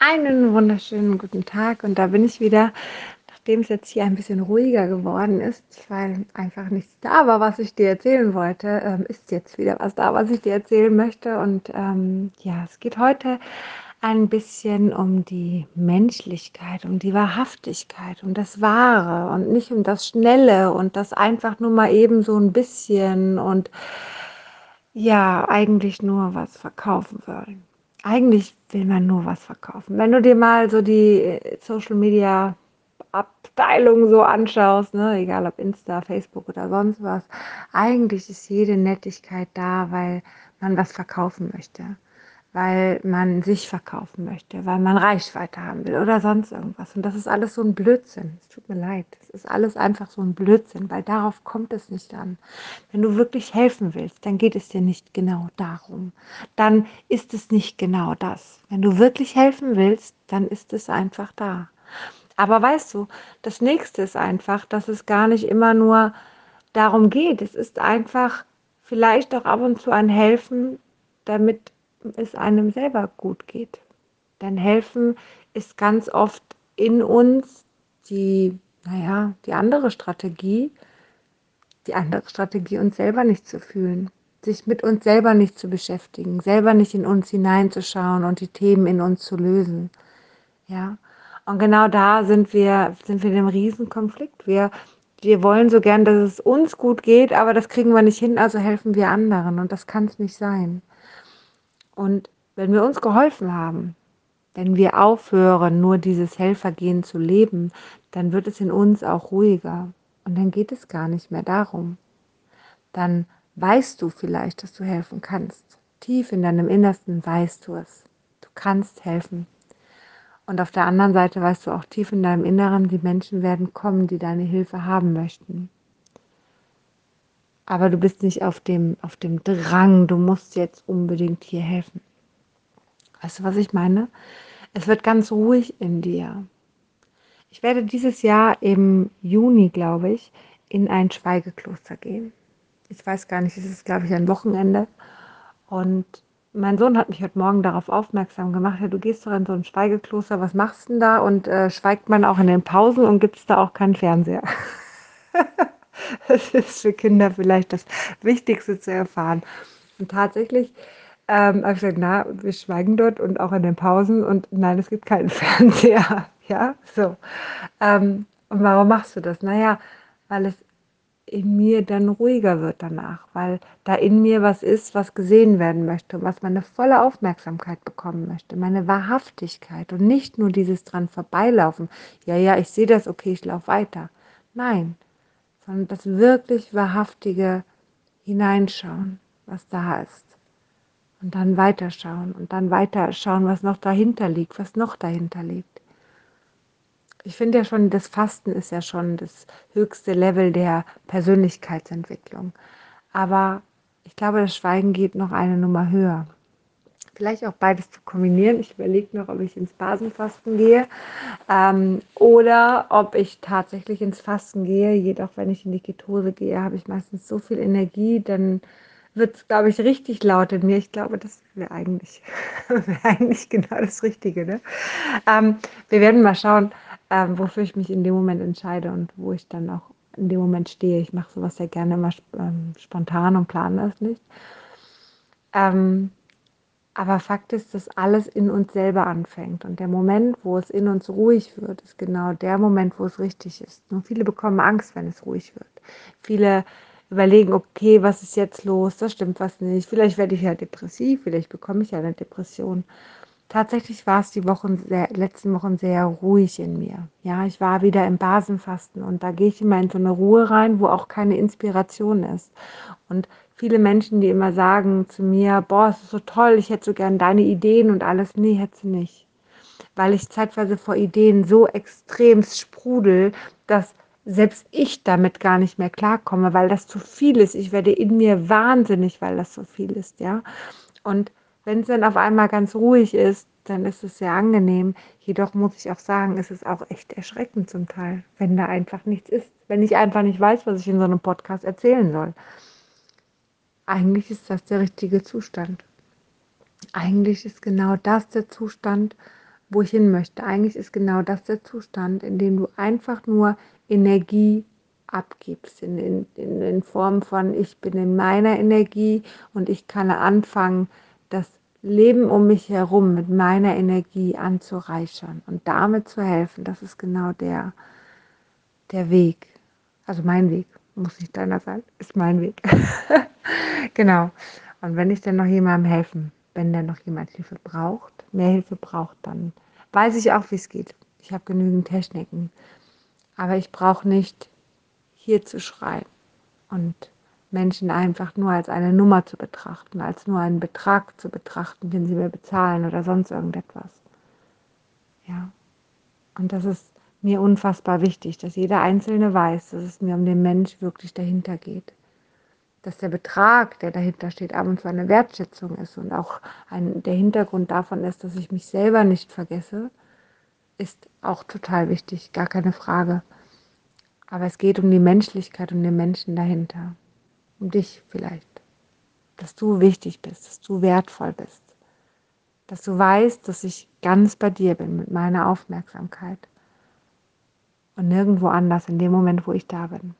Einen wunderschönen guten Tag und da bin ich wieder, nachdem es jetzt hier ein bisschen ruhiger geworden ist, weil einfach nichts da war, was ich dir erzählen wollte, ähm, ist jetzt wieder was da, was ich dir erzählen möchte. Und ähm, ja, es geht heute ein bisschen um die Menschlichkeit, um die Wahrhaftigkeit, um das Wahre und nicht um das Schnelle und das einfach nur mal eben so ein bisschen und ja, eigentlich nur was verkaufen wollen eigentlich will man nur was verkaufen. Wenn du dir mal so die äh, Social Media Abteilung so anschaust, ne, egal ob Insta, Facebook oder sonst was, eigentlich ist jede Nettigkeit da, weil man was verkaufen möchte weil man sich verkaufen möchte, weil man Reichweite haben will oder sonst irgendwas. Und das ist alles so ein Blödsinn. Es tut mir leid. Es ist alles einfach so ein Blödsinn, weil darauf kommt es nicht an. Wenn du wirklich helfen willst, dann geht es dir nicht genau darum. Dann ist es nicht genau das. Wenn du wirklich helfen willst, dann ist es einfach da. Aber weißt du, das nächste ist einfach, dass es gar nicht immer nur darum geht. Es ist einfach vielleicht auch ab und zu ein Helfen, damit es einem selber gut geht. Denn helfen ist ganz oft in uns die, naja, die andere Strategie, die andere Strategie, uns selber nicht zu fühlen, sich mit uns selber nicht zu beschäftigen, selber nicht in uns hineinzuschauen und die Themen in uns zu lösen. Ja, und genau da sind wir, sind wir in einem Riesenkonflikt. Wir, wir wollen so gern, dass es uns gut geht, aber das kriegen wir nicht hin, also helfen wir anderen und das kann es nicht sein. Und wenn wir uns geholfen haben, wenn wir aufhören, nur dieses Helfergehen zu leben, dann wird es in uns auch ruhiger. Und dann geht es gar nicht mehr darum. Dann weißt du vielleicht, dass du helfen kannst. Tief in deinem Innersten weißt du es. Du kannst helfen. Und auf der anderen Seite weißt du auch tief in deinem Inneren, die Menschen werden kommen, die deine Hilfe haben möchten aber du bist nicht auf dem, auf dem Drang, du musst jetzt unbedingt hier helfen. Weißt du, was ich meine? Es wird ganz ruhig in dir. Ich werde dieses Jahr im Juni, glaube ich, in ein Schweigekloster gehen. Ich weiß gar nicht, es ist, glaube ich, ein Wochenende. Und mein Sohn hat mich heute Morgen darauf aufmerksam gemacht, ja, du gehst doch in so ein Schweigekloster, was machst du denn da? Und äh, schweigt man auch in den Pausen und gibt es da auch keinen Fernseher? Das ist für Kinder vielleicht das Wichtigste zu erfahren. Und tatsächlich ähm, habe ich gesagt, na, wir schweigen dort und auch in den Pausen und nein, es gibt keinen Fernseher. Ja, so. Ähm, und warum machst du das? Naja, weil es in mir dann ruhiger wird danach, weil da in mir was ist, was gesehen werden möchte, was meine volle Aufmerksamkeit bekommen möchte, meine Wahrhaftigkeit und nicht nur dieses dran vorbeilaufen. Ja, ja, ich sehe das, okay, ich laufe weiter. Nein, sondern das wirklich wahrhaftige Hineinschauen, was da ist. Und dann weiterschauen und dann weiterschauen, was noch dahinter liegt, was noch dahinter liegt. Ich finde ja schon, das Fasten ist ja schon das höchste Level der Persönlichkeitsentwicklung. Aber ich glaube, das Schweigen geht noch eine Nummer höher vielleicht auch beides zu kombinieren. Ich überlege noch, ob ich ins Basenfasten gehe ähm, oder ob ich tatsächlich ins Fasten gehe. Jedoch, wenn ich in die Ketose gehe, habe ich meistens so viel Energie, dann wird es, glaube ich, richtig laut in mir. Ich glaube, das wäre eigentlich, wär eigentlich genau das Richtige. Ne? Ähm, wir werden mal schauen, ähm, wofür ich mich in dem Moment entscheide und wo ich dann auch in dem Moment stehe. Ich mache sowas ja gerne immer ähm, spontan und plane das nicht. Ähm, aber Fakt ist, dass alles in uns selber anfängt. Und der Moment, wo es in uns ruhig wird, ist genau der Moment, wo es richtig ist. Nur viele bekommen Angst, wenn es ruhig wird. Viele überlegen, okay, was ist jetzt los? Das stimmt was nicht. Vielleicht werde ich ja depressiv, vielleicht bekomme ich ja eine Depression. Tatsächlich war es die Wochen, sehr, letzten Wochen sehr ruhig in mir. Ja, ich war wieder im Basenfasten und da gehe ich immer in so eine Ruhe rein, wo auch keine Inspiration ist. Und viele Menschen, die immer sagen zu mir, boah, es ist so toll, ich hätte so gern deine Ideen und alles. Nee, hätte sie nicht. Weil ich zeitweise vor Ideen so extrem sprudel, dass selbst ich damit gar nicht mehr klarkomme, weil das zu viel ist. Ich werde in mir wahnsinnig, weil das so viel ist, ja. Und wenn es dann auf einmal ganz ruhig ist, dann ist es sehr angenehm. Jedoch muss ich auch sagen, es ist auch echt erschreckend zum Teil, wenn da einfach nichts ist. Wenn ich einfach nicht weiß, was ich in so einem Podcast erzählen soll. Eigentlich ist das der richtige Zustand. Eigentlich ist genau das der Zustand, wo ich hin möchte. Eigentlich ist genau das der Zustand, in dem du einfach nur Energie abgibst, in, in, in, Form von, ich bin in meiner Energie und ich kann anfangen, das Leben um mich herum mit meiner Energie anzureichern und damit zu helfen. Das ist genau der, der Weg. Also mein Weg, muss nicht deiner sein, ist mein Weg. genau. Und wenn ich dann noch jemandem helfen, wenn dann noch jemand Hilfe braucht, mehr Hilfe braucht, dann weiß ich auch, wie es geht. Ich habe genügend Techniken. Aber ich brauche nicht hier zu schreien und Menschen einfach nur als eine Nummer zu betrachten, als nur einen Betrag zu betrachten, den sie mir bezahlen oder sonst irgendetwas. Ja. Und das ist mir unfassbar wichtig, dass jeder Einzelne weiß, dass es mir um den Mensch wirklich dahinter geht. Dass der Betrag, der dahinter steht, ab und zu eine Wertschätzung ist und auch ein, der Hintergrund davon ist, dass ich mich selber nicht vergesse, ist auch total wichtig, gar keine Frage. Aber es geht um die Menschlichkeit und den Menschen dahinter. Um dich vielleicht. Dass du wichtig bist, dass du wertvoll bist. Dass du weißt, dass ich ganz bei dir bin mit meiner Aufmerksamkeit. Und nirgendwo anders in dem Moment, wo ich da bin.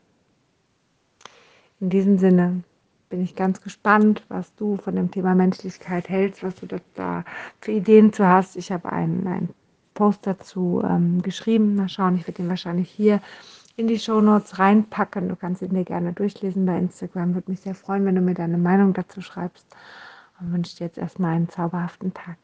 In diesem Sinne bin ich ganz gespannt, was du von dem Thema Menschlichkeit hältst, was du da für Ideen zu hast. Ich habe einen, einen Post dazu ähm, geschrieben. Mal schauen, ich werde den wahrscheinlich hier in die Shownotes reinpacken. Du kannst ihn dir gerne durchlesen bei Instagram. Würde mich sehr freuen, wenn du mir deine Meinung dazu schreibst. Und wünsche dir jetzt erstmal einen zauberhaften Tag.